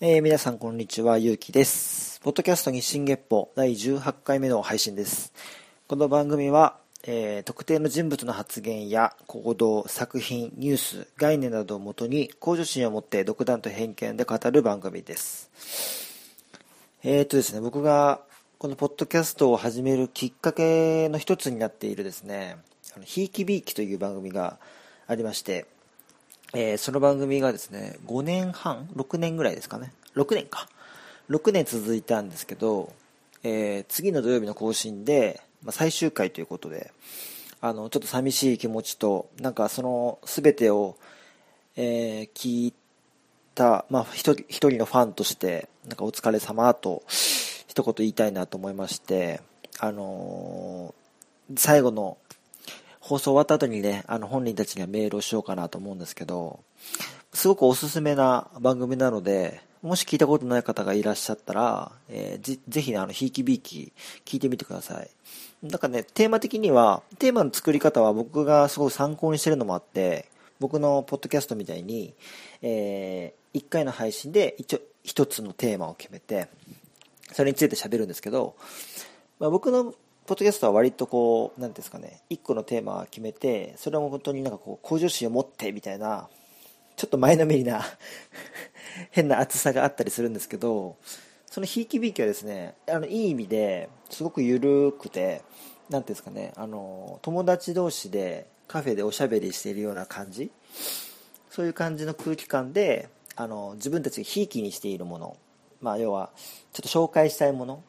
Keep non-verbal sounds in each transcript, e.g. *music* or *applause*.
えー、皆さんこんにちは、ゆうきです。ポッドキャスト日進月歩第18回目の配信です。この番組は、えー、特定の人物の発言や行動、作品、ニュース、概念などをもとに向上心を持って独断と偏見で語る番組です。えー、っとですね、僕がこのポッドキャストを始めるきっかけの一つになっているですね、ひいきびいきという番組がありまして、えー、その番組がですね、5年半 ?6 年ぐらいですかね。6年か。6年続いたんですけど、えー、次の土曜日の更新で、まあ、最終回ということで、あの、ちょっと寂しい気持ちと、なんかその全てを、えー、聞いた、まあ、一人一人のファンとして、なんかお疲れ様と、一言言いたいなと思いまして、あのー、最後の放送終わった後にね、あの本人たちにはメールをしようかなと思うんですけど、すごくおすすめな番組なので、もし聞いたことない方がいらっしゃったら、えー、ぜひね、あの、ひいきびいき聞いてみてください。なんかね、テーマ的には、テーマの作り方は僕がすごく参考にしてるのもあって、僕のポッドキャストみたいに、えー、1回の配信で一応1つのテーマを決めて、それについて喋るんですけど、まあ、僕のポッドキャストは割とこう、なんですかね、一個のテーマを決めて、それを本当になんかこう、向上心を持ってみたいな、ちょっと前のめりな *laughs* 変な厚さがあったりするんですけど、そのひいきびいきはですね、あの、いい意味ですごく緩くて、なんていうんですかね、あの、友達同士でカフェでおしゃべりしているような感じそういう感じの空気感で、あの、自分たちがひいきにしているもの、まあ、要は、ちょっと紹介したいもの、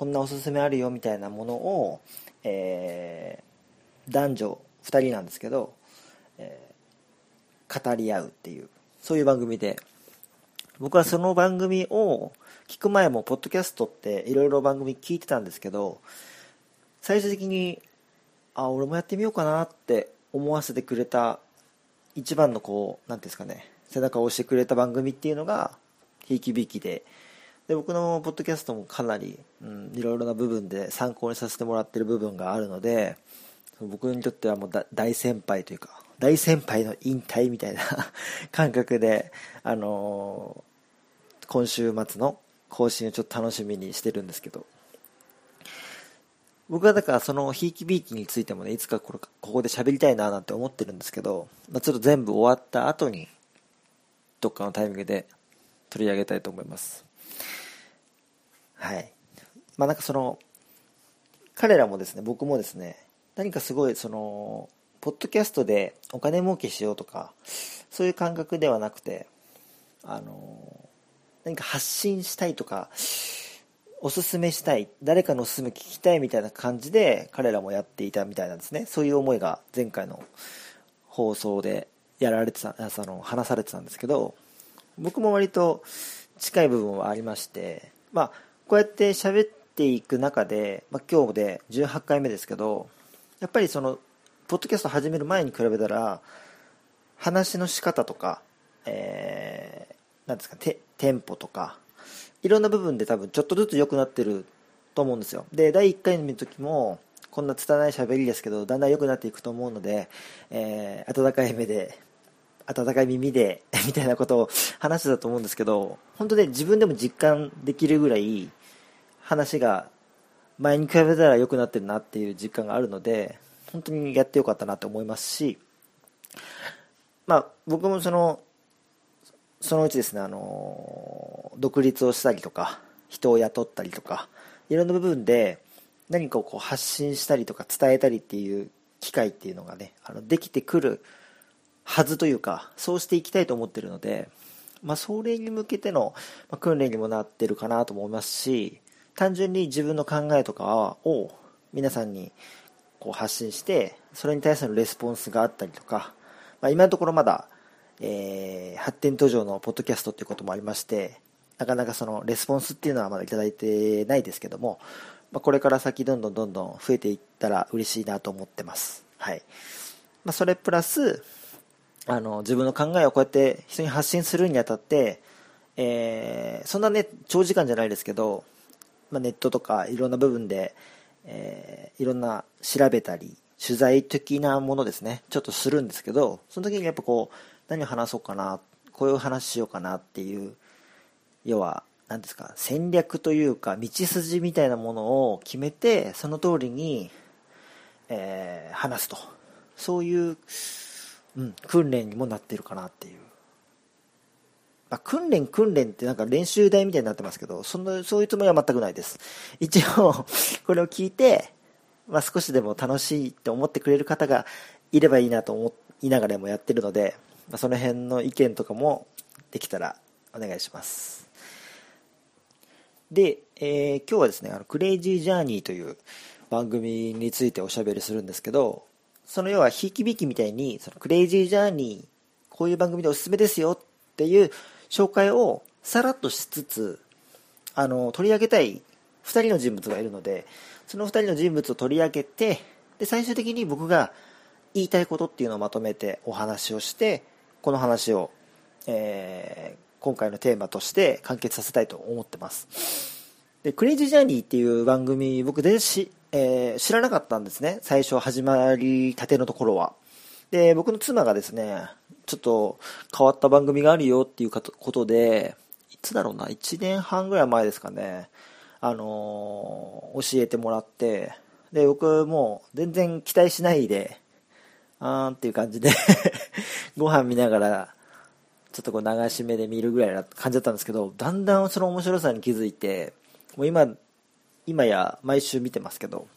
こんなおすすめあるよみたいなものを、えー、男女2人なんですけど、えー、語り合うっていうそういう番組で。僕はその番組を聞く前もポッドキャストっていろいろ番組聞いてたんですけど最終的にあ俺もやってみようかなって思わせてくれた一番のこう何ていうんですかね背中を押してくれた番組っていうのがひいきびきでで僕のポッドキャストもかなり、うん、いろいろな部分で参考にさせてもらってる部分があるので僕にとってはもう大先輩というか大先輩の引退みたいな *laughs* 感覚で、あのー、今週末の更新をちょっと楽しみにしてるんですけど。僕はだからそのひいきびいきについてもねいつかこれここで喋りたいななんて思ってるんですけど、まあ、ちょっと全部終わった後にどっかのタイミングで取り上げたいと思います。はい。まあなんかその彼らもですね僕もですね何かすごいそのポッドキャストでお金儲けしようとかそういう感覚ではなくてあの何か発信したいとかおすすめしたい誰かのおすすめ聞きたいみたいな感じで彼らもやっていたみたいなんですね。そういう思いが前回の放送でやられてたその話されてたんですけど僕も割と近い部分はありましてまあこうやって喋っていく中で、まあ、今日で18回目ですけどやっぱりそのポッドキャスト始める前に比べたら話の仕方とか、えー、なんですかテテンポとかいろんな部分で多分ちょっとずつ良くなってると思うんですよ。で第1回の時もこんな拙い喋りですけどだんだん良くなっていくと思うので、えー、温かい目で温かい耳でみたいなことを話してたと思うんですけど本当ね自分でも実感できるぐらい話が前に比べたら良くなってるなっていう実感があるので本当にやってよかったなと思いますしまあ僕もそのそのうちですねあの独立をしたりとか人を雇ったりとかいろんな部分で何かをこう発信したりとか伝えたりっていう機会っていうのがねあのできてくるはずというかそうしていきたいと思ってるのでまあ、それに向けての訓練にもなってるかなと思いますし単純に自分の考えとかを皆さんにこう発信してそれに対するレスポンスがあったりとか、まあ、今のところまだ、えー、発展途上のポッドキャストっていうこともありましてなかなかそのレスポンスっていうのはまだ頂いてないですけども、まあ、これから先どんどんどんどん増えていったら嬉しいなと思ってます。はい。まあ、それプラスあの自分の考えをこうやって人に発信するにあたって、えー、そんなね長時間じゃないですけどまあ、ネットとかいろんな部分で、えー、いろんな調べたり取材的なものですねちょっとするんですけどその時にやっぱこう何を話そうかなこういう話しようかなっていう要は、何ですか、戦略というか、道筋みたいなものを決めて、その通りに、えー、話すと。そういう、うん、訓練にもなってるかなっていう。まあ、訓練訓練ってなんか練習台みたいになってますけど、その、そういうつもりは全くないです。一応、*laughs* これを聞いて、まあ、少しでも楽しいって思ってくれる方がいればいいなと思いながらもやってるので、まあ、その辺の意見とかもできたらお願いします。で、えー、今日はですね、あの、クレイジージャーニーという番組についておしゃべりするんですけど、その要は、ひきびきみたいに、そのクレイジージャーニー、こういう番組でおすすめですよっていう紹介をさらっとしつつ、あの、取り上げたい2人の人物がいるので、その2人の人物を取り上げて、で、最終的に僕が言いたいことっていうのをまとめてお話をして、この話を、えー、今回のテーマとして完結させたいと思ってます。で、クレイジージャーニーっていう番組、僕全然し、えー、知らなかったんですね。最初始まりたてのところは。で、僕の妻がですね、ちょっと変わった番組があるよっていうことで、いつだろうな、1年半ぐらい前ですかね、あのー、教えてもらって、で、僕もう全然期待しないで、あーんっていう感じで *laughs* ご飯見ながら、ちょっとこう流し目で見るぐらいな感じだったんですけど、だんだんその面白さに気づいて、もう今、今や毎週見てますけど、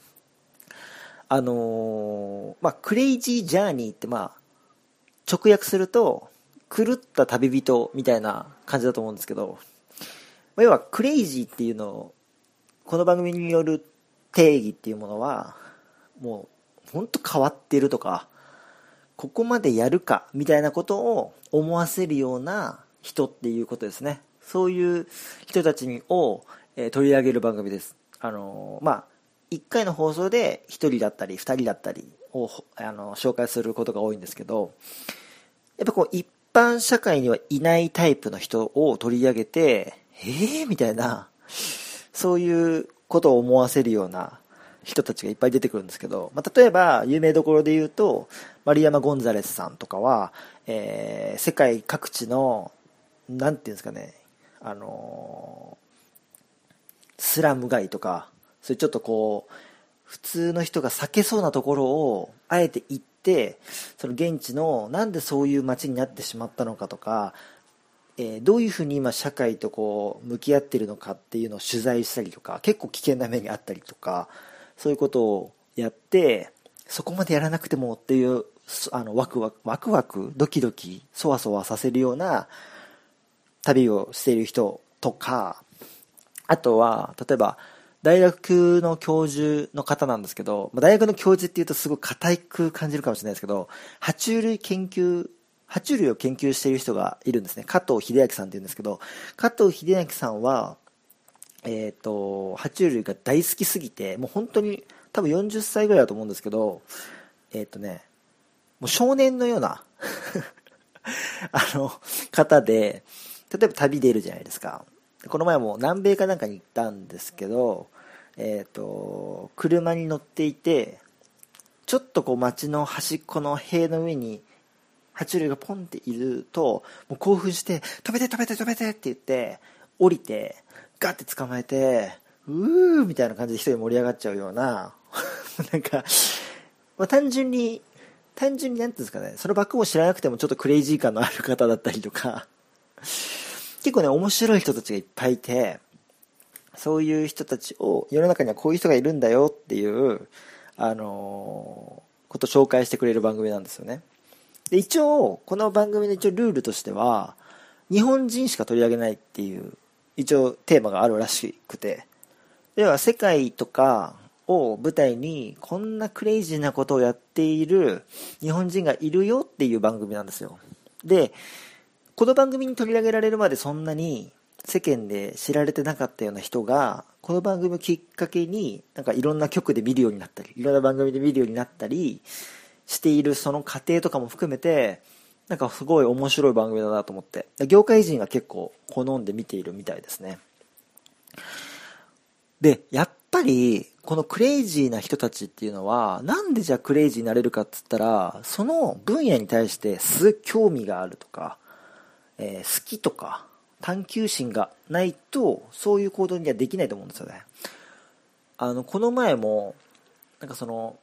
あのー、まあ、クレイジージャーニーってまあ、直訳すると、狂った旅人みたいな感じだと思うんですけど、要はクレイジーっていうのを、この番組による定義っていうものは、もう、ほんと変わってるとか、ここまでやるかみたいなことを思わせるような人っていうことですね。そういう人たちを、え、取り上げる番組です。あの、まあ、1回の放送で1人だったり2人だったりをあの紹介することが多いんですけどやっぱこう一般社会にはいないタイプの人を取り上げてええー、みたいなそういうことを思わせるような人たちがいっぱい出てくるんですけど、まあ、例えば有名どころで言うと丸山ゴンザレスさんとかは、えー、世界各地のなんていうんですかねあのスラム街とかそういうちょっとこう、普通の人が避けそうなところを、あえて行って、その現地の、なんでそういう街になってしまったのかとか、えー、どういうふうに今社会とこう、向き合ってるのかっていうのを取材したりとか、結構危険な目にあったりとか、そういうことをやって、そこまでやらなくてもっていう、あの、ワクワク、ワクワク、ドキドキ、そわそわさせるような旅をしている人とか、あとは、例えば、大学の教授の方なんですけど、まあ大学の教授っていうとすごい硬く感じるかもしれないですけど、爬虫類研究、爬虫類を研究している人がいるんですね。加藤秀明さんって言うんですけど、加藤秀明さんは、えっ、ー、と、爬虫類が大好きすぎて、もう本当に多分40歳ぐらいだと思うんですけど、えっ、ー、とね、もう少年のような *laughs* あの、方で、例えば旅出るじゃないですか。この前も南米かなんかに行ったんですけど、えっ、ー、と、車に乗っていて、ちょっとこう街の端っこの塀の上に爬虫類がポンっていると、もう興奮して、飛べて飛べて飛べてって言って、降りて、ガッて捕まえて、うーみたいな感じで一人盛り上がっちゃうような、*laughs* なんか、まあ、単純に、単純になんていうんですかね、そのバックも知らなくてもちょっとクレイジー感のある方だったりとか、結構ね、面白い人たちがいっぱいいて、そういう人たちを、世の中にはこういう人がいるんだよっていう、あのー、こと紹介してくれる番組なんですよね。で、一応、この番組の一応ルールとしては、日本人しか取り上げないっていう、一応テーマがあるらしくて、では世界とかを舞台にこんなクレイジーなことをやっている日本人がいるよっていう番組なんですよ。で、この番組に取り上げられるまでそんなに世間で知られてなかったような人が、この番組をきっかけに、なんかいろんな局で見るようになったり、いろんな番組で見るようになったりしているその過程とかも含めて、なんかすごい面白い番組だなと思って、業界人が結構好んで見ているみたいですね。で、やっぱり、このクレイジーな人たちっていうのは、なんでじゃあクレイジーになれるかっつったら、その分野に対してすごい興味があるとか、えー、好きとか探求心がないと、そういう行動にはできないと思うんですよね。あの、この前も、なんかその、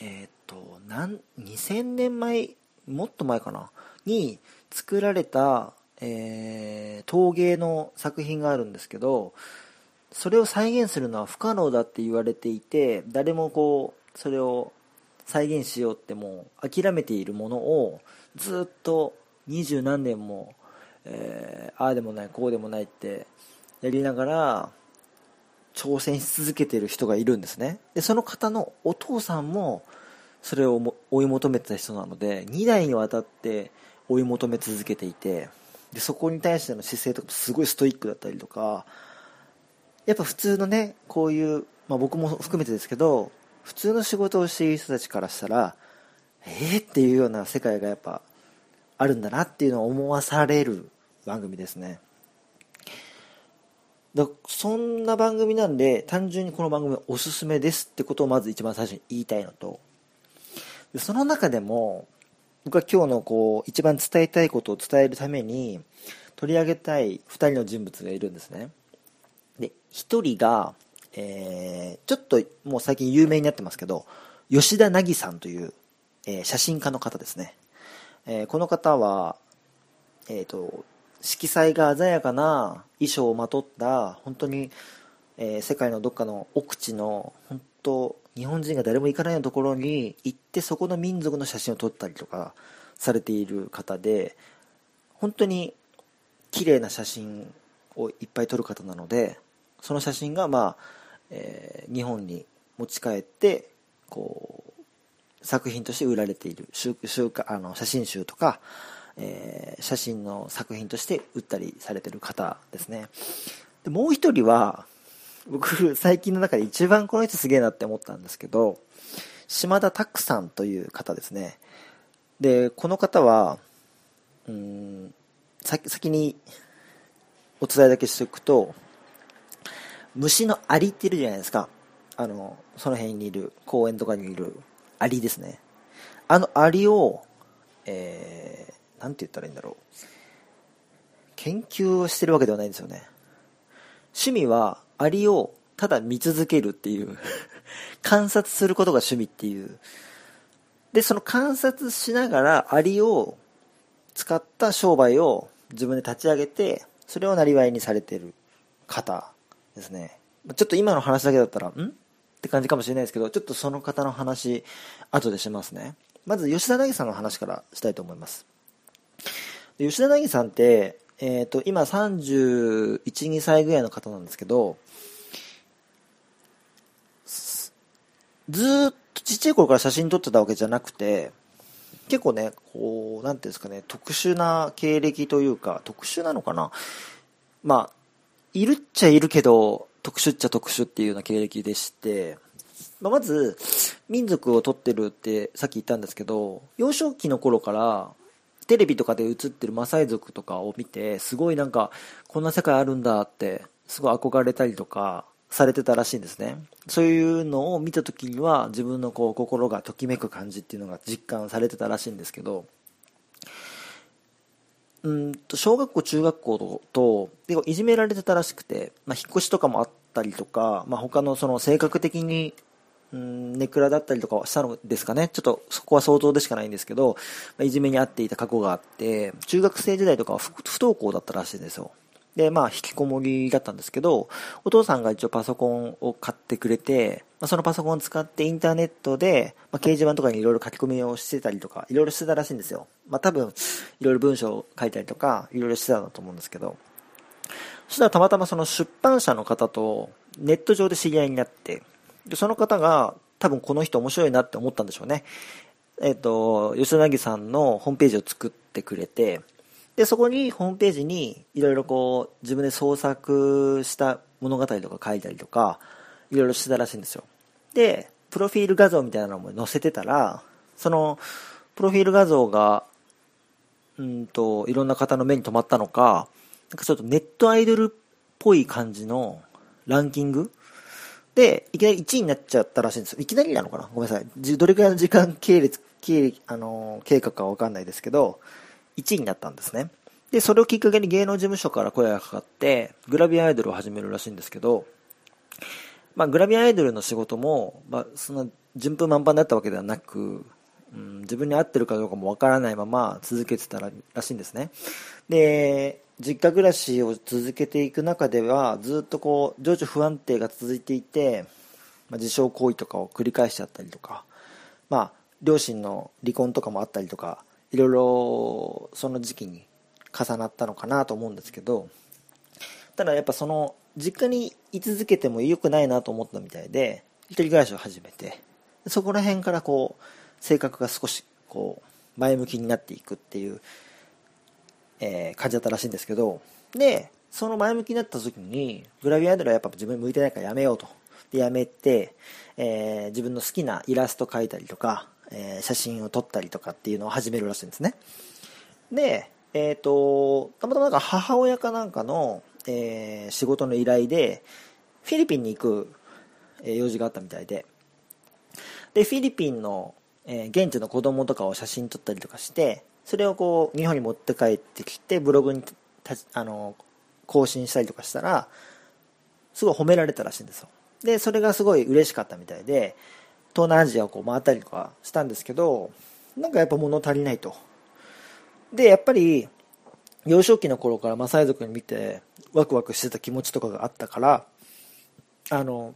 えっ、と、なん、2000年前、もっと前かな、に作られた、えー、陶芸の作品があるんですけど、それを再現するのは不可能だって言われていて、誰もこう、それを再現しようってもう諦めているものをずっと二十何年も、えー、ああでもないこうでもないってやりながら挑戦し続けてる人がいるんですね。でその方のお父さんもそれを追い求めてた人なので2代にわたって追い求め続けていてでそこに対しての姿勢とかすごいストイックだったりとかやっぱ普通のねこういう、まあ、僕も含めてですけど普通の仕事をしている人たちからしたらえー、っていうような世界がやっぱあるんだなっていうのを思わされる番組ですね。だそんな番組なんで単純にこの番組おすすめですってことをまず一番最初に言いたいのと。でその中でも僕は今日のこう一番伝えたいことを伝えるために取り上げたい2人の人物がいるんですね。で1人が、えー、ちょっともう最近有名になってますけど吉田凪さんという、えー、写真家の方ですね、えー、この方はえっ、と色彩が鮮やかな衣装をまとった本当に、えー、世界のどっかの奥地の本当日本人が誰も行かないようなところに行ってそこの民族の写真を撮ったりとかされている方で本当に綺麗な写真をいっぱい撮る方なのでその写真が、まあえー、日本に持ち帰ってこう作品として売られている週週あの写真集とかえー、写真の作品として売ったりされてる方ですね。でもう一人は、僕、最近の中で一番この人すげえなって思ったんですけど、島田拓さんという方ですね。で、この方は、うん、先にお伝えだけしておくと、虫のアリっているじゃないですか。あの、その辺にいる、公園とかにいるアリですね。あのアリを、え、何て言ったらいいんだろう。研究をしてるわけではないんですよね。趣味はアリをただ見続けるっていう *laughs* 観察することが趣味っていう。で、その観察しながらアリを使った商売を自分で立ち上げて、それをなりにされてる方ですね。ちょっと今の話だけだったら、ん？って感じかもしれないですけど、ちょっとその方の話、後でしますね。まず吉田凪さんの話からしたいと思います。吉田凪さんって、えっ、ー、と、今31、2歳ぐらいの方なんですけど、ずっとちっちゃい頃から写真撮ってたわけじゃなくて、結構ね、こう、なんていうんですかね、特殊な経歴というか、特殊なのかな？まあ、いるっちゃいるけど、特殊っちゃ特殊っていうような経歴でして、まあ、まず、民族を撮ってるってさっき言ったんですけど、幼少期の頃からテレビとかで映ってるマサイ族とかを見て、すごいなんか、こんな世界あるんだって、すごい憧れたりとか、されてたらしいんですね。そういうのを見た時には、自分のこう、心がときめく感じっていうのが実感されてたらしいんですけど、うんと、小学校、中学校と、結構いじめられてたらしくて、まあ、引っ越しとかもあったりとか、まあ、他のその性格的にうん、ネクラだったりとかはしたのですかね。ちょっとそこは想像でしかないんですけど、ま、いじめに遭っていた過去があって、中学生時代とかは不登校だったらしいんですよ。で、まあ、引きこもりだったんですけど、お父さんが一応パソコンを買ってくれて、まあ、そのパソコンを使ってインターネットで、まあ、掲示板とかにいろいろ書き込みをしてたりとか、いろいろしてたらしいんですよ。まあ、多分、いろいろ文章を書いたりとか、いろいろしてたんだと思うんですけど、そしたらたまたまその出版社の方とネット上で知り合いになって、で、その方が、多分この人面白いなって思ったんでしょうね。えっ、ー、と、吉田凪さんのホームページを作ってくれて、で、そこに、ホームページに、いろいろこう、自分で創作した物語とか書いたりとか、いろいろしてたらしいんですよ。で、プロフィール画像みたいなのも載せてたら、その、プロフィール画像が、うんと、いろんな方の目に留まったのか、なんかちょっとネットアイドルっぽい感じのランキングで、いきなり1位になっちゃったらしいんですよ。いきなりなのかな？ごめんなさい。どれくらいの時間系列、経あの、計画かわかんないですけど、1位になったんですね。で、それをきっかけに芸能事務所から声がかかって、グラビアアイドルを始めるらしいんですけど、まあ、グラビアアイドルの仕事も、まあ、そんな順風満帆だったわけではなく、うん、自分に合ってるかどうかもわからないまま続けてたららしいんですね。で、実家暮らしを続けていく中では、ずっとこう、情緒不安定が続いていて、まあ、自傷行為とかを繰り返しちゃったりとか、まあ、両親の離婚とかもあったりとか、いろいろその時期に重なったのかなと思うんですけど、ただやっぱその、実家に居続けても良くないなと思ったみたいで、一人暮らしを始めて、そこら辺からこう、性格が少しこう、前向きになっていくっていう、えー、感じだったらしいんですけど、で、その前向きになった時に、グラビアアイドルはやっぱ自分向いてないからやめようと。で、やめて、えー、自分の好きなイラスト描いたりとか、えー、写真を撮ったりとかっていうのを始めるらしいんですね。で、えっ、ー、と、たまたまなんか母親かなんかの、えー、仕事の依頼で、フィリピンに行く、えー、用事があったみたいで、で、フィリピンの、えー、現地の子供とかを写真撮ったりとかして、それをこう、日本に持って帰ってきて、ブログにあの、更新したりとかしたら、すごい褒められたらしいんですよ。で、それがすごい嬉しかったみたいで、東南アジアをこう回ったりとかしたんですけど、なんかやっぱ物足りないと。で、やっぱり、幼少期の頃からマサイ族に見てワクワクしてた気持ちとかがあったから、あの、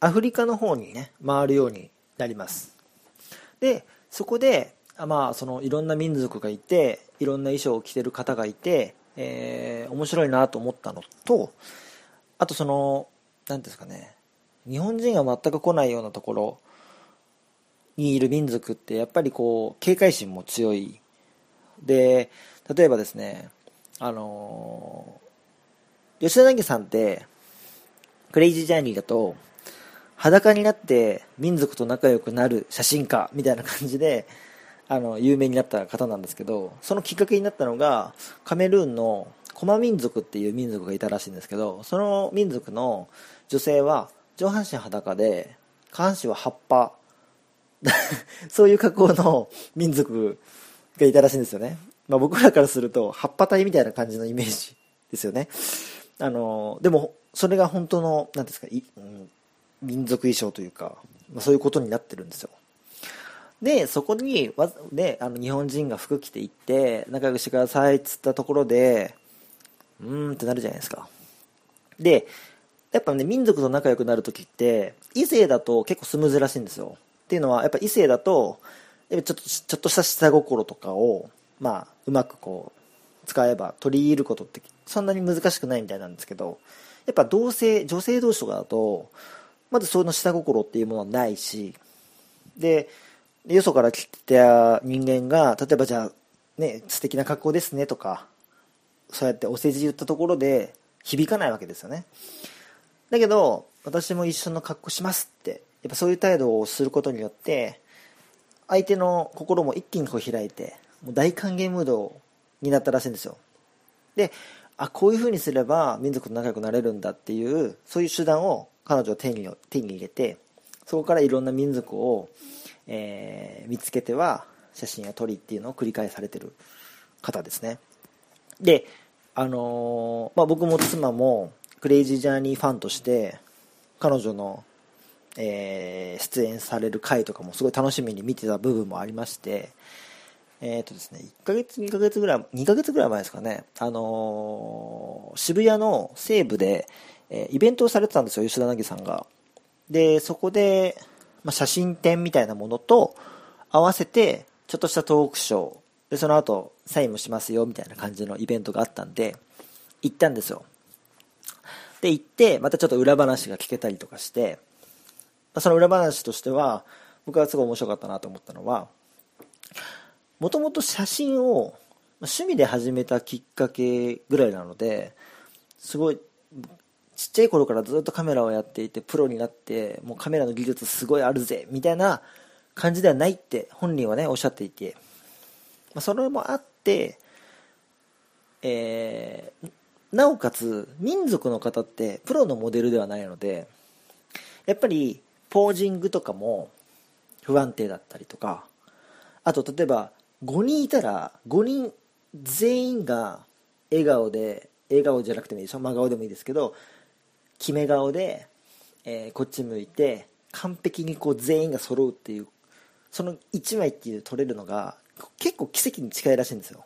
アフリカの方にね、回るようになります。で、そこで、まあ、そのいろんな民族がいて、いろんな衣装を着てる方がいて、えー、面白いなと思ったのと、あとその、何ですかね、日本人が全く来ないようなところにいる民族ってやっぱりこう警戒心も強い。で例えばですねあの吉田凪さんってクレイジージャーニーだと裸になって民族と仲良くなる写真家みたいな感じであの有名になった方なんですけどそのきっかけになったのがカメルーンのコマ民族っていう民族がいたらしいんですけどその民族の女性は上半身裸で下半身は葉っぱ *laughs* そういう格好の民族がいたらしいんですよね、まあ、僕らからすると葉っぱ体みたいな感じのイメージですよね。あのでもそれが本当の何ですかい、うん、民族衣装というか、まあ、そういうことになってるんですよ。でそこにわであの日本人が服着ていって仲良くしてくださいっつったところでうーんってなるじゃないですかでやっぱね、民族と仲良くなるときって、異性だと結構スムーズらしいんですよ。っていうのは、やっぱ異性だと、ちょっと、ちょっとした下心とかを、まあ、うまくこう、使えば取り入れることってそんなに難しくないみたいなんですけど、やっぱ同性、女性同士とかだと、まずその下心っていうものはないし、で、よそから来た人間が、例えばじゃあ、ね、素敵な格好ですねとか、そうやってお世辞言ったところで響かないわけですよね。だけど、私も一緒の格好しますって、やっぱそういう態度をすることによって、相手の心も一気にこう開いて、もう大歓迎ムードになったらしいんですよ。で、あ、こういう風にすれば民族と仲良くなれるんだっていう、そういう手段を彼女は手に手に入れて、そこからいろんな民族を、えー、見つけては写真を撮りっていうのを繰り返されてる方ですね。で、あのー、まあ、僕も妻もクレイジージャーニーファンとして彼女の、えー、出演される回とかもすごい楽しみに見てた部分もありましてえっ、ー、とですね1ヶ月2ヶ月ぐらい2ヶ月ぐらい前ですかねあの、渋谷の西部で、えイベントをされてたんですよ吉田凪さんがでそこで、まあ、写真展みたいなものと合わせてちょっとしたトークショー。でその後サインもしますよみたいな感じのイベントがあったんで行ったんですよ。で行って、またちょっと裏話が聞けたりとかして、その裏話としては、僕はすごい面白かったなと思ったのは、もともと写真を趣味で始めたきっかけぐらいなので、すごい、ちっちゃい頃からずっとカメラをやっていて、プロになって、もうカメラの技術すごいあるぜ、みたいな感じではないって本人はね、おっしゃっていて、まあ、それもあって、えー、なおかつ民族の方ってプロのモデルではないのでやっぱりポージングとかも不安定だったりとかあと例えば5人いたら5人全員が笑顔で笑顔じゃなくてもいいでしょ真顔でもいいですけど決め顔で、えー、こっち向いて完璧にこう全員が揃うっていうその1枚っていう取れるのが結構奇跡に近いらしいんですよ、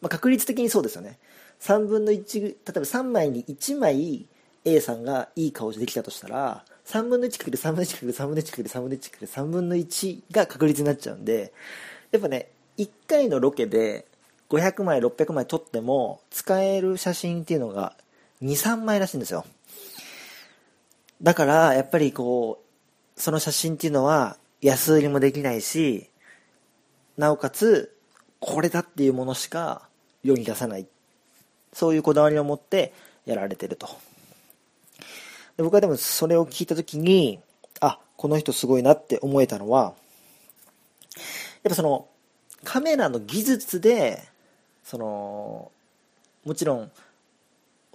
まあ、確率的にそうですよね。3分の1例えば3枚に1枚 A さんがいい顔でできたとしたら3分の1かける3分の1かける3分の1かける3分の1かける3分の1が確率になっちゃうんでやっぱね1回のロケで500枚600枚撮っても使える写真っていうのが23枚らしいんですよ。だからやっぱりこうその写真っていうのは安売りもできないしなおかつこれだっていうものしか世に出さない。そういうこだわりを持ってやられてると。で僕はでもそれを聞いた時にあこの人すごいなって思えたのはやっぱそのカメラの技術でそのもちろん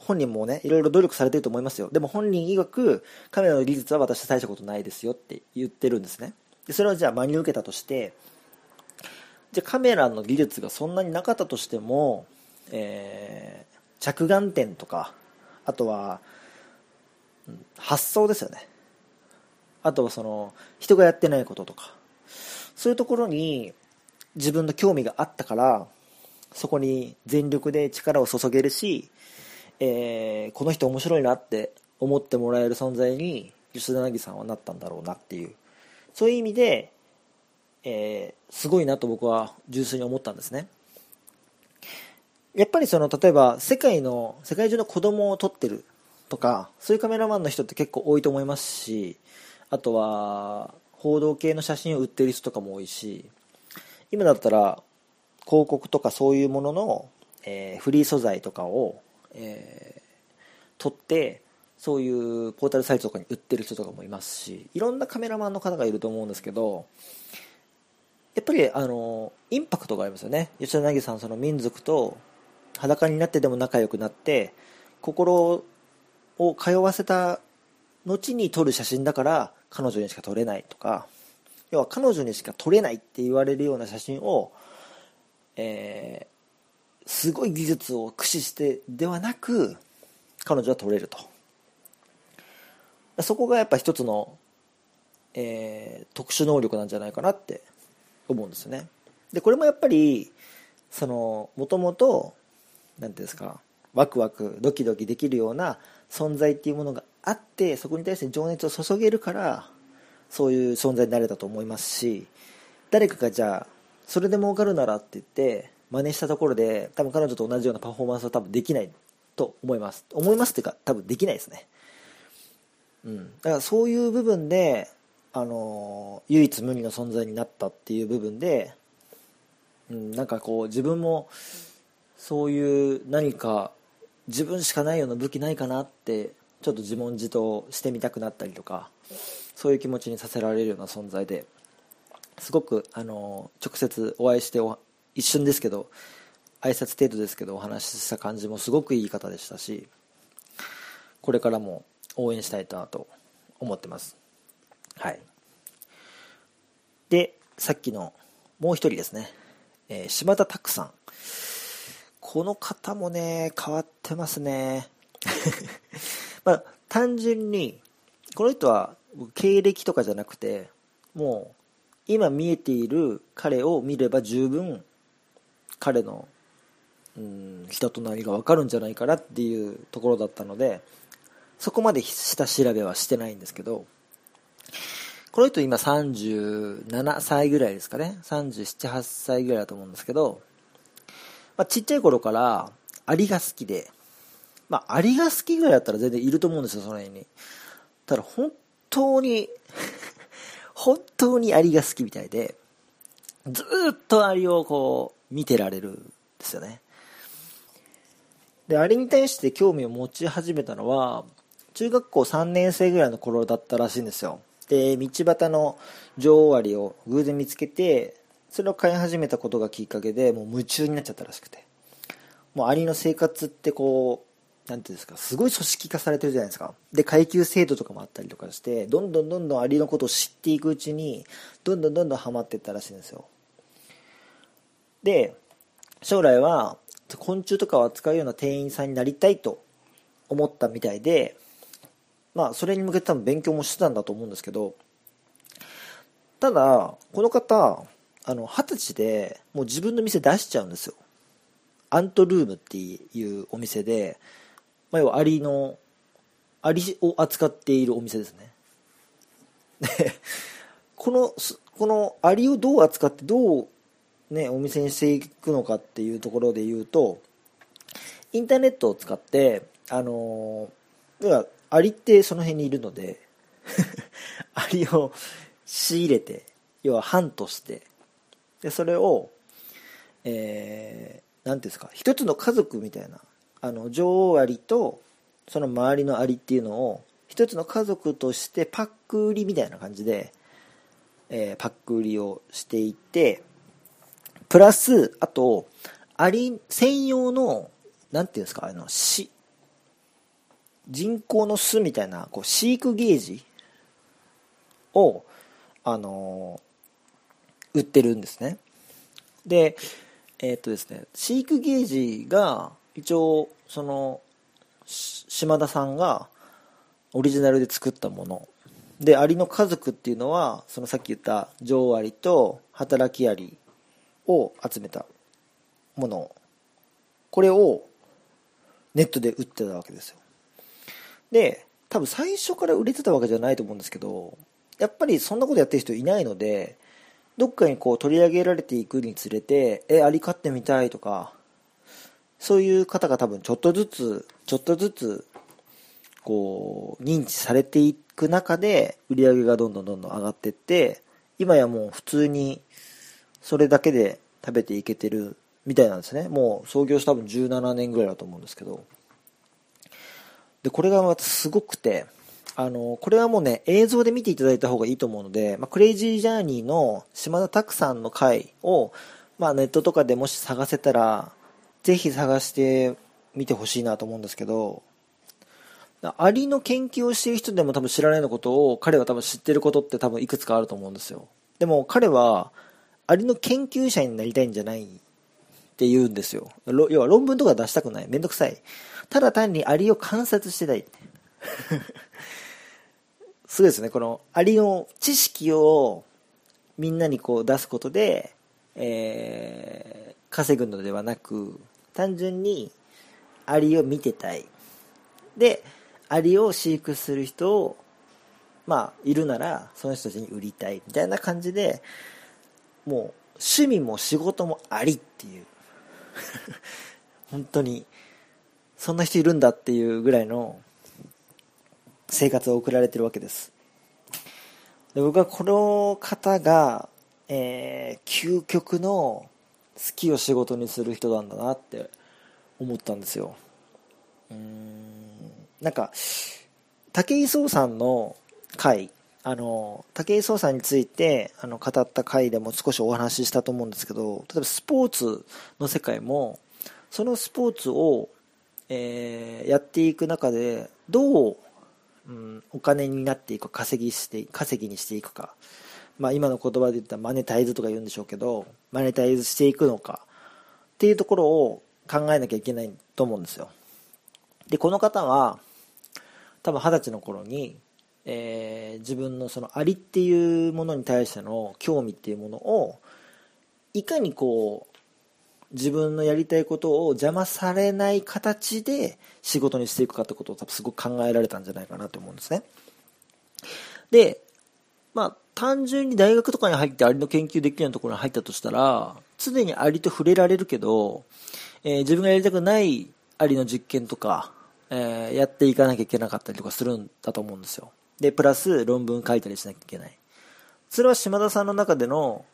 本人もねいろいろ努力されてると思いますよ。でも本人曰くカメラの技術は私は大したことないですよって言ってるんですね。でそれはじゃあ真に受けたとしてじゃあカメラの技術がそんなになかったとしても、えー、着眼点とかあとは発想ですよね。あとはその人がやってないこととか。そういうところに自分の興味があったからそこに全力で力を注げるし、えー、この人面白いなって思ってもらえる存在に吉田凪さんはなったんだろうなっていう。そういう意味で、えー、すごいなと僕は純粋に思ったんですね。やっぱりその例えば世界の世界中の子供を撮ってるとかそういうカメラマンの人って結構多いと思いますしあとは報道系の写真を売ってる人とかも多いし今だったら広告とかそういうものの、えー、フリー素材とかを、えー、撮ってそういうポータルサイトとかに売ってる人とかもいますしいろんなカメラマンの方がいると思うんですけどやっぱりあのインパクトがありますよね。吉田凪さんその民族と裸になってでも仲良くなって心を通わせた後に撮る写真だから彼女にしか撮れないとか要は彼女にしか撮れないって言われるような写真を、えー、すごい技術を駆使してではなく彼女は撮れると。そこがやっぱ一つの、えー、特殊能力なんじゃないかなって思うんですよね。でこれもやっぱりそのもともと何ていうんですかワクワクドキドキできるような存在っていうものがあってそこに対して情熱を注げるからそういう存在になれたと思いますし誰かがじゃあそれで儲かるならって言って真似したところで多分彼女と同じようなパフォーマンスは多分できないと思います。思いますっていうか多分できないですね。うん。だからそういう部分であの唯一無二の存在になったっていう部分で、うん、なんかこう自分もそういう何か自分しかないような武器ないかなってちょっと自問自答してみたくなったりとかそういう気持ちにさせられるような存在ですごくあの直接お会いして一瞬ですけど挨拶程度ですけどお話しした感じもすごくいい方でしたしこれからも応援したいなと思ってます。はい。でさっきのもう一人ですね、えー、島田拓さん。この方もね、変わってますね。*laughs* まあ、単純に、この人は経歴とかじゃなくて、もう、今見えている彼を見れば十分、彼の、うん、人となりがわかるんじゃないかなっていうところだったので、そこまで下調べはしてないんですけど、この人今37歳ぐらいですかね。37、8歳ぐらいだと思うんですけど、まあ、ちっちゃい頃からアリが好きで、まあ、アリが好きぐらいだったら全然いると思うんですよ、その辺に。ただ、本当に本当にアリが好きみたいで、ずっとアリをこう、見てられるんですよね。で、アリに対して興味を持ち始めたのは、中学校3年生ぐらいの頃だったらしいんですよ。で、道端の女王アリを偶然見つけて、それを飼い始めたことがきっかけでもう夢中になっちゃったらしくてもうアリの生活ってこう何ていうんですかすごい組織化されてるじゃないですかで階級制度とかもあったりとかしてどんどんどんどんアリのことを知っていくうちにどんどんどんどんハマっていったらしいんですよで将来は昆虫とかを扱うような店員さんになりたいと思ったみたいで、まあ、それに向けて多分勉強もしてたんだと思うんですけど、ただ、この方、あの、二十歳でもう自分の店出しちゃうんですよ。アントルームっていうお店で、まあ、要はアリの、アリを扱っているお店ですね。で、この、このアリをどう扱ってどうね、お店にしていくのかっていうところで言うと、インターネットを使って、あの要は、アリってその辺にいるので *laughs* アリを仕入れて、要はハントして、で、それを、えー、なんていうんですか、一つの家族みたいな、あの、女王アリと、その周りのアリっていうのを、一つの家族としてパック売りみたいな感じで、えー、パック売りをしていて、プラス、あと、アリ専用の、なんていうんですか、あの、し、人工の巣みたいな、こう、飼育ゲージを、あのー、売ってるんですね。で、えー、っとですね、飼育ゲージが、一応、その、島田さんが、オリジナルで作ったもの。で、アリの家族っていうのは、そのさっき言った女王アリと働きアリを集めたものこれをネットで売ってたわけですよ。で多分最初から売れてたわけじゃないと思うんですけどやっぱりそんなことやってる人いないのでどっかにこう取り上げられていくにつれてえアリ飼ってみたいとかそういう方が多分ちょっとずつちょっとずつこう認知されていく中で売り上げがどんどんどんどん上がっていって今やもう普通にそれだけで食べていけてるみたいなんですね。もう創業して多分17年ぐらいだと思うんですけど。でこれがまたすごくてあのこれはもうね映像で見ていただいた方がいいと思うので、まあ、クレイジージャーニーの島田拓さんの回を、まあ、ネットとかでもし探せたらぜひ探してみてほしいなと思うんですけどアリの研究をしている人でも多分知らないのことを彼は多分知ってることって多分いくつかあると思うんですよ。でも彼はアリの研究者になりたいんじゃないって言うんですよ。要は論文とか出したくない。めんどくさい。ただ単にアリを観察してたい。*laughs* すごいですね。このアリの知識をみんなにこう出すことで、えー、稼ぐのではなく、単純にアリを見てたい。で、アリを飼育する人を、まあ、いるなら、その人たちに売りたい。みたいな感じで、もう趣味も仕事もありっていう。*laughs* 本当にそんな人いるんだっていうぐらいの生活を送られてるわけです。で僕はこの方が、えー、究極の好きを仕事にする人なんだなって思ったんですよ。うんなんか武井壮さんの回あの、武井壮さんについて、あの、語った回でも少しお話ししたと思うんですけど、例えばスポーツの世界も、そのスポーツを、えー、やっていく中で、どう、うん、お金になっていくか、稼ぎして、稼ぎにしていくか。まあ今の言葉で言ったらマネタイズとか言うんでしょうけど、マネタイズしていくのか、っていうところを考えなきゃいけないと思うんですよ。で、この方は、多分二十歳の頃に、えー、自分のそのありっていうものに対しての興味っていうものをいかにこう自分のやりたいことを邪魔されない形で仕事にしていくかってことを多分すごく考えられたんじゃないかなと思うんですね。でまあ単純に大学とかに入ってアリの研究できるようなところに入ったとしたら常にアリと触れられるけど、えー、自分がやりたくないアリの実験とか、えー、やっていかなきゃいけなかったりとかするんだと思うんですよ。で、プラス論文書いたりしなきゃいけない。それは島田さんの中での、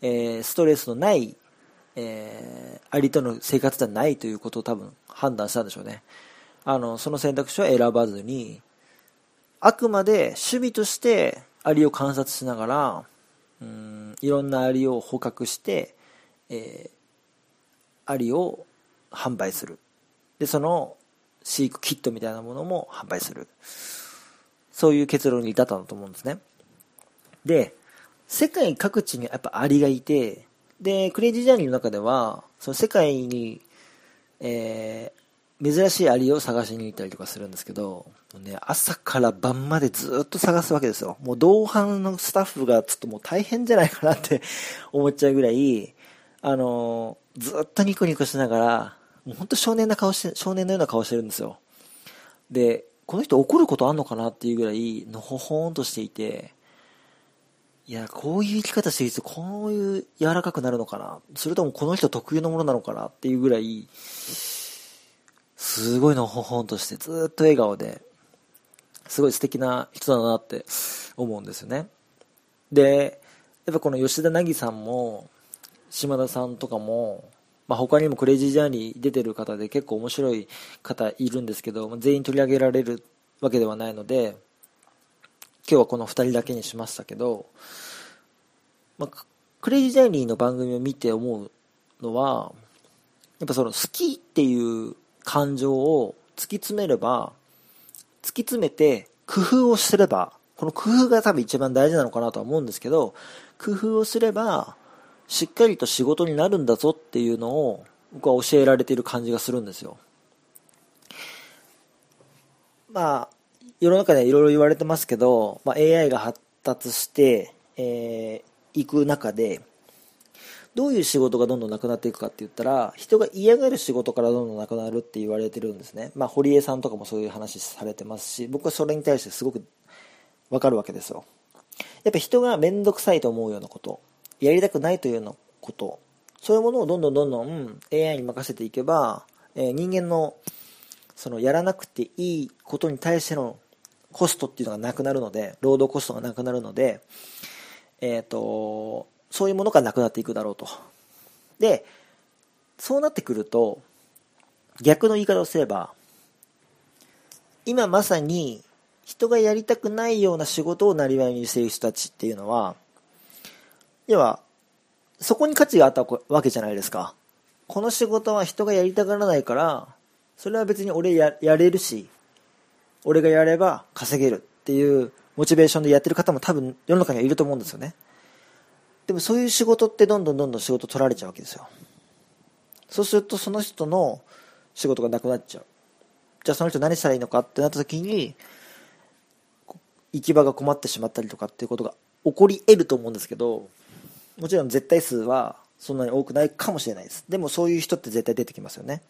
えー、ストレスのない、えー、アリとの生活ではないということを多分判断したんでしょうね。あの、その選択肢は選ばずに、あくまで趣味としてアリを観察しながら、うん、いろんなアリを捕獲して、えー、アリを販売する。で、その飼育キットみたいなものも販売する。そういう結論に至ったんだと思うんですね。で、世界各地にやっぱアリがいて、で、クレイジージャーニーの中では、その世界に、えー、珍しいアリを探しに行ったりとかするんですけど、ね、朝から晩までずっと探すわけですよ。もう同伴のスタッフがちょっともう大変じゃないかなって *laughs* 思っちゃうぐらい、あのー、ずっとニコニコしながら、もう本当少年な顔して、少年のような顔してるんですよ。で、この人怒ることあんのかなっていうぐらい、のほほんとしていて、いや、こういう生き方してると、こういう柔らかくなるのかなそれともこの人特有のものなのかなっていうぐらい、すごいのほほんとして、ずっと笑顔で、すごい素敵な人だなって思うんですよね。で、やっぱこの吉田凪さんも、島田さんとかも、まあ、他にもクレイジージャーニー出てる方で結構面白い方いるんですけど、全員取り上げられるわけではないので、今日はこの2人だけにしましたけど、まあ、クレイジージャーニーの番組を見て思うのは、やっぱその好きっていう感情を突き詰めれば、突き詰めて工夫をすれば、この工夫が多分一番大事なのかなとは思うんですけど、工夫をすれば、しっかりと仕事になるんだぞっていうのを僕は教えられている感じがするんですよ。まあ、世の中でいろいろ言われてますけど、まあ、AI が発達して、えー、いく中で、どういう仕事がどんどんなくなっていくかって言ったら、人が嫌がる仕事からどんどんなくなるって言われてるんですね。まあ、堀江さんとかもそういう話されてますし、僕はそれに対してすごくわかるわけですよ。やっぱ人が面倒くさいと思うようなこと、やりたくないというようなこと、そういうものをどんどんどんどん AI に任せていけば、えー、人間のそのやらなくていいことに対してのコストっていうのがなくなるので、労働コストがなくなるので、えっ、ー、と、そういうものがなくなっていくだろうと。で、そうなってくると、逆の言い方をすれば、今まさに人がやりたくないような仕事をなりわいにしている人たちっていうのは、要は、そこに価値があったわけじゃないですか。この仕事は人がやりたがらないから、それは別に俺やれるし、俺がやれば稼げるっていうモチベーションでやってる方も多分世の中にはいると思うんですよね。でもそういう仕事ってどんどんどんどん仕事取られちゃうわけですよ。そうするとその人の仕事がなくなっちゃう。じゃあその人何したらいいのかってなった時に、行き場が困ってしまったりとかっていうことが起こり得ると思うんですけど、もちろん絶対数はそんなに多くないかもしれないです。でもそういう人って絶対出てきますよね。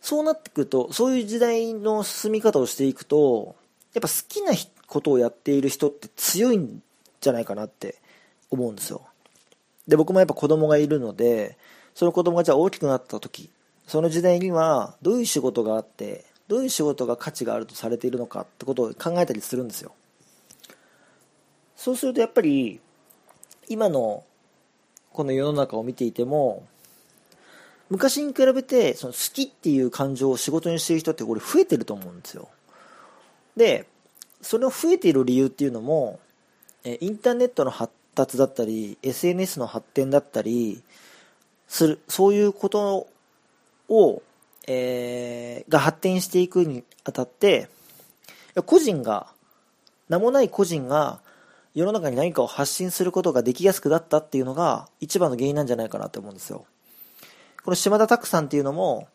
そうなってくると、そういう時代の進み方をしていくと、やっぱ好きなことをやっている人って強いんじゃないかなって思うんですよ。で、僕もやっぱ子供がいるので、その子供がじゃあ大きくなった時、その時代にはどういう仕事があって、どういう仕事が価値があるとされているのかってことを考えたりするんですよ。そうするとやっぱり、今のこの世の中を見ていても、昔に比べてその好きっていう感情を仕事にしてる人ってこれ増えてると思うんですよ。で、それを増えている理由っていうのも、インターネットの発達だったり SNS の発展だったりするそういうことを、えー、が発展していくにあたって個人が名もない個人が世の中に何かを発信することができやすくなったっていうのが一番の原因なんじゃないかなって思うんですよこの島田拓さんっていうのも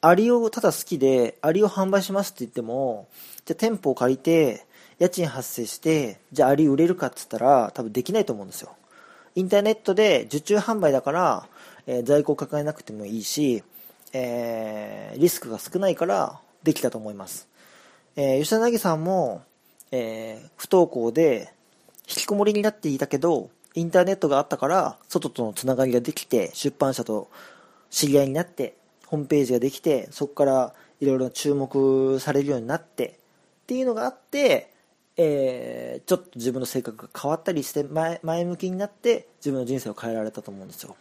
アリをただ好きでアリを販売しますって言ってもじゃあ店舗を借りて家賃発生して、じゃあアリ売れるかって言ったら多分できないと思うんですよ。インターネットで受注販売だから、えー、在庫を抱えなくてもいいし、えー、リスクが少ないからできたと思います。えー、吉田凪さんも、えー、不登校で引きこもりになっていたけど、インターネットがあったから、外とのつながりができて、出版社と知り合いになって、ホームページができて、そこからいろいろ注目されるようになって、っていうのがあって、えー、ちょっと自分の性格が変わったりして前前向きになって自分の人生を変えられたと思うんですよ。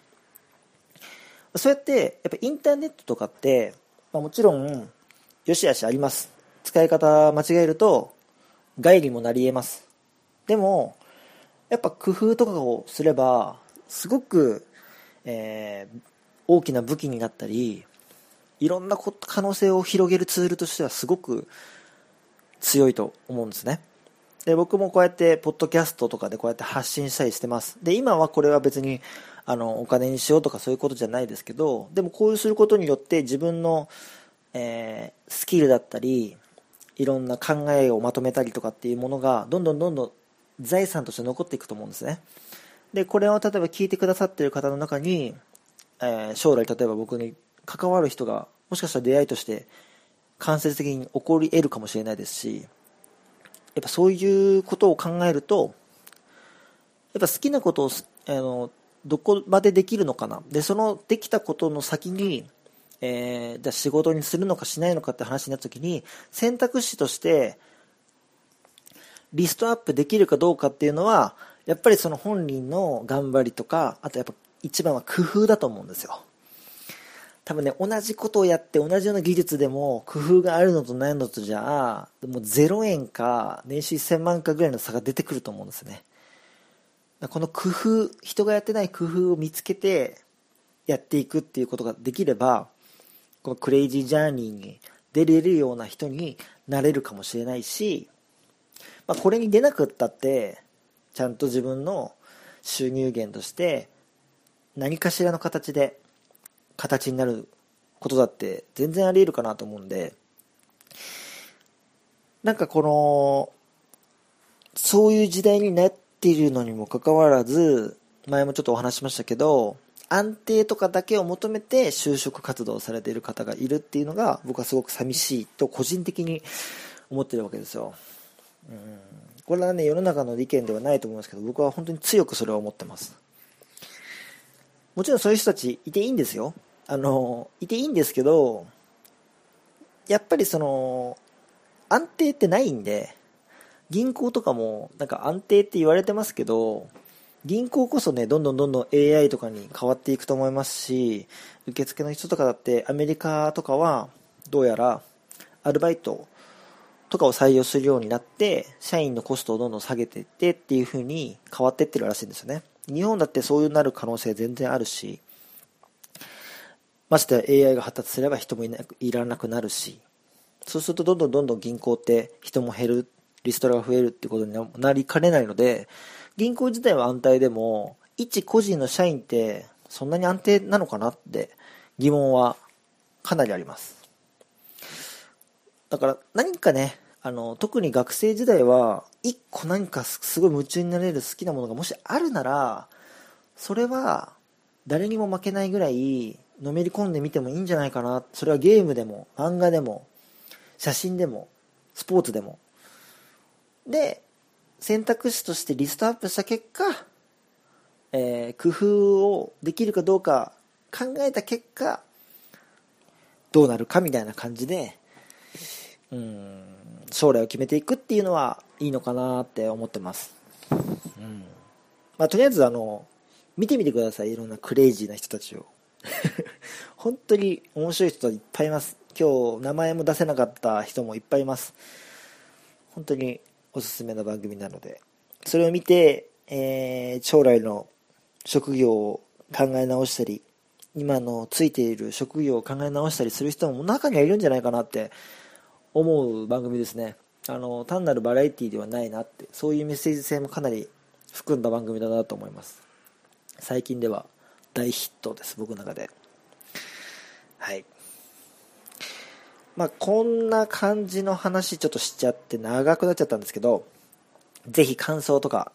そうやってやっぱインターネットとかって、まあ、もちろんよしあしあります。使い方間違えると害にもなり得ます。でもやっぱ工夫とかをすればすごく、えー、大きな武器になったりいろんな可能性を広げるツールとしてはすごく強いと思うんですねで、僕もこうやって、ポッドキャストとかでこうやって発信したりしてます。で、今はこれは別に、あの、お金にしようとかそういうことじゃないですけど、でもこうすることによって自分の、えー、スキルだったり、いろんな考えをまとめたりとかっていうものが、どんどんどんどん財産として残っていくと思うんですね。で、これを例えば聞いてくださってる方の中に、えー、将来例えば僕に関わる人が、もしかしたら出会いとして間接的に起こり得るかもしれないですし、やっぱそういうことを考えると、やっぱ好きなことを、あの、どこまでできるのかな。で、そのできたことの先に、えー、じゃ仕事にするのかしないのかって話になった時に、選択肢として、リストアップできるかどうかっていうのは、やっぱりその本人の頑張りとか、あとやっぱ一番は工夫だと思うんですよ。多分ね、同じことをやって同じような技術でも工夫があるのとないのとじゃあ、もう0円か年収1000万かぐらいの差が出てくると思うんですね。この工夫、人がやってない工夫を見つけてやっていくっていうことができれば、このクレイジージャーニーに出れるような人になれるかもしれないし、まあ、これに出なくったって、ちゃんと自分の収入源として何かしらの形で形になることだって全然あり得るかなと思うんで、なんかこの、そういう時代になっているのにもかかわらず、前もちょっとお話しましたけど、安定とかだけを求めて就職活動されている方がいるっていうのが僕はすごく寂しいと個人的に思ってるわけですよ。うん、これはね、世の中の意見ではないと思いますけど、僕は本当に強くそれを思ってます。もちろんそういう人たちいていいんですよ。あの、いていいんですけど、やっぱりその、安定ってないんで、銀行とかもなんか安定って言われてますけど、銀行こそね、どんどんどんどん AI とかに変わっていくと思いますし、受付の人とかだってアメリカとかはどうやらアルバイトとかを採用するようになって、社員のコストをどんどん下げていってっていう風に変わっていってるらしいんですよね。日本だってそういうなる可能性全然あるし、まして AI が発達すれば人もいないらなくなるし、そうするとどんどんどんどん銀行って人も減る、リストラが増えるってことになりかねないので、銀行自体は安泰でも、一個人の社員ってそんなに安定なのかなって疑問はかなりあります。だから何かね、あの、特に学生時代は、一個何かすごい夢中になれる好きなものがもしあるなら、それは誰にも負けないぐらいのめり込んでみてもいいんじゃないかな。それはゲームでも、漫画でも、写真でも、スポーツでも。で、選択肢としてリストアップした結果、えー、工夫をできるかどうか考えた結果、どうなるかみたいな感じで、うん、将来を決めていくっていうのはいいのかなって思ってます。うん。まあ、とりあえずあの、見てみてください。いろんなクレイジーな人たちを。*laughs* 本当に面白い人いっぱいいます。今日名前も出せなかった人もいっぱいいます。本当におすすめの番組なので、それを見て、えー、将来の職業を考え直したり、今のついている職業を考え直したりする人も中にはいるんじゃないかなって思う番組ですね。あの、単なるバラエティではないなって、そういうメッセージ性もかなり含んだ番組だなと思います。最近では大ヒットです、僕の中で。はい。まあ、こんな感じの話ちょっとしちゃって長くなっちゃったんですけど、ぜひ感想とか、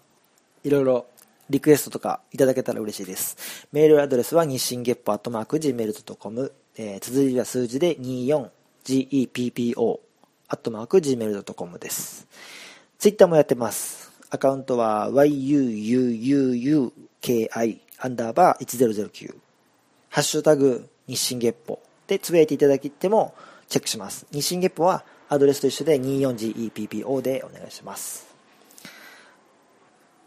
いろいろリクエストとかいただけたら嬉しいです。メールアドレスは日進月歩アットマーク Gmail.com、えー、綴りは数字で 24GEPPO アットマーク Gmail.com です。ツイッターもやってます。アカウントは yuuuuki アンダーバー1009、ハッシュタグ日進月歩でつぶやいていただいてもチェックします。日進月歩はアドレスと一緒で 24GEPPO でお願いします。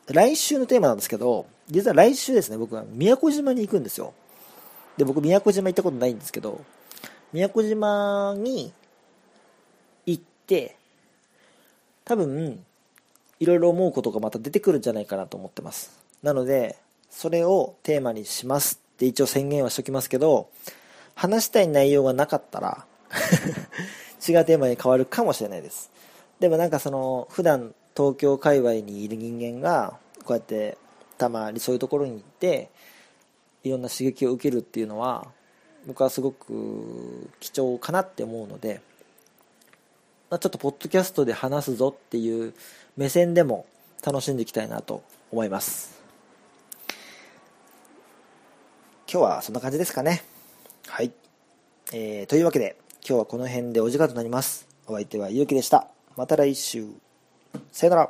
来週のテーマなんですけど、実は来週ですね、僕は宮古島に行くんですよ。で、僕宮古島行ったことないんですけど、宮古島にって、多分、いろいろ思うことがまた出てくるんじゃないかなと思ってます。なので、それをテーマにしますって一応宣言はしときますけど、話したい内容がなかったら *laughs* 違うテーマに変わるかもしれないです。でもなんかその、普段東京界隈にいる人間がこうやってたまにそういうところに行っていろんな刺激を受けるっていうのは僕はすごく貴重かなって思うので、まあ、ちょっとポッドキャストで話すぞっていう目線でも楽しんでいきたいなと思います。今日はそんな感じですかね。はい、えー、というわけで今日はこの辺でお時間となります。お相手はゆうきでした。また来週。さよなら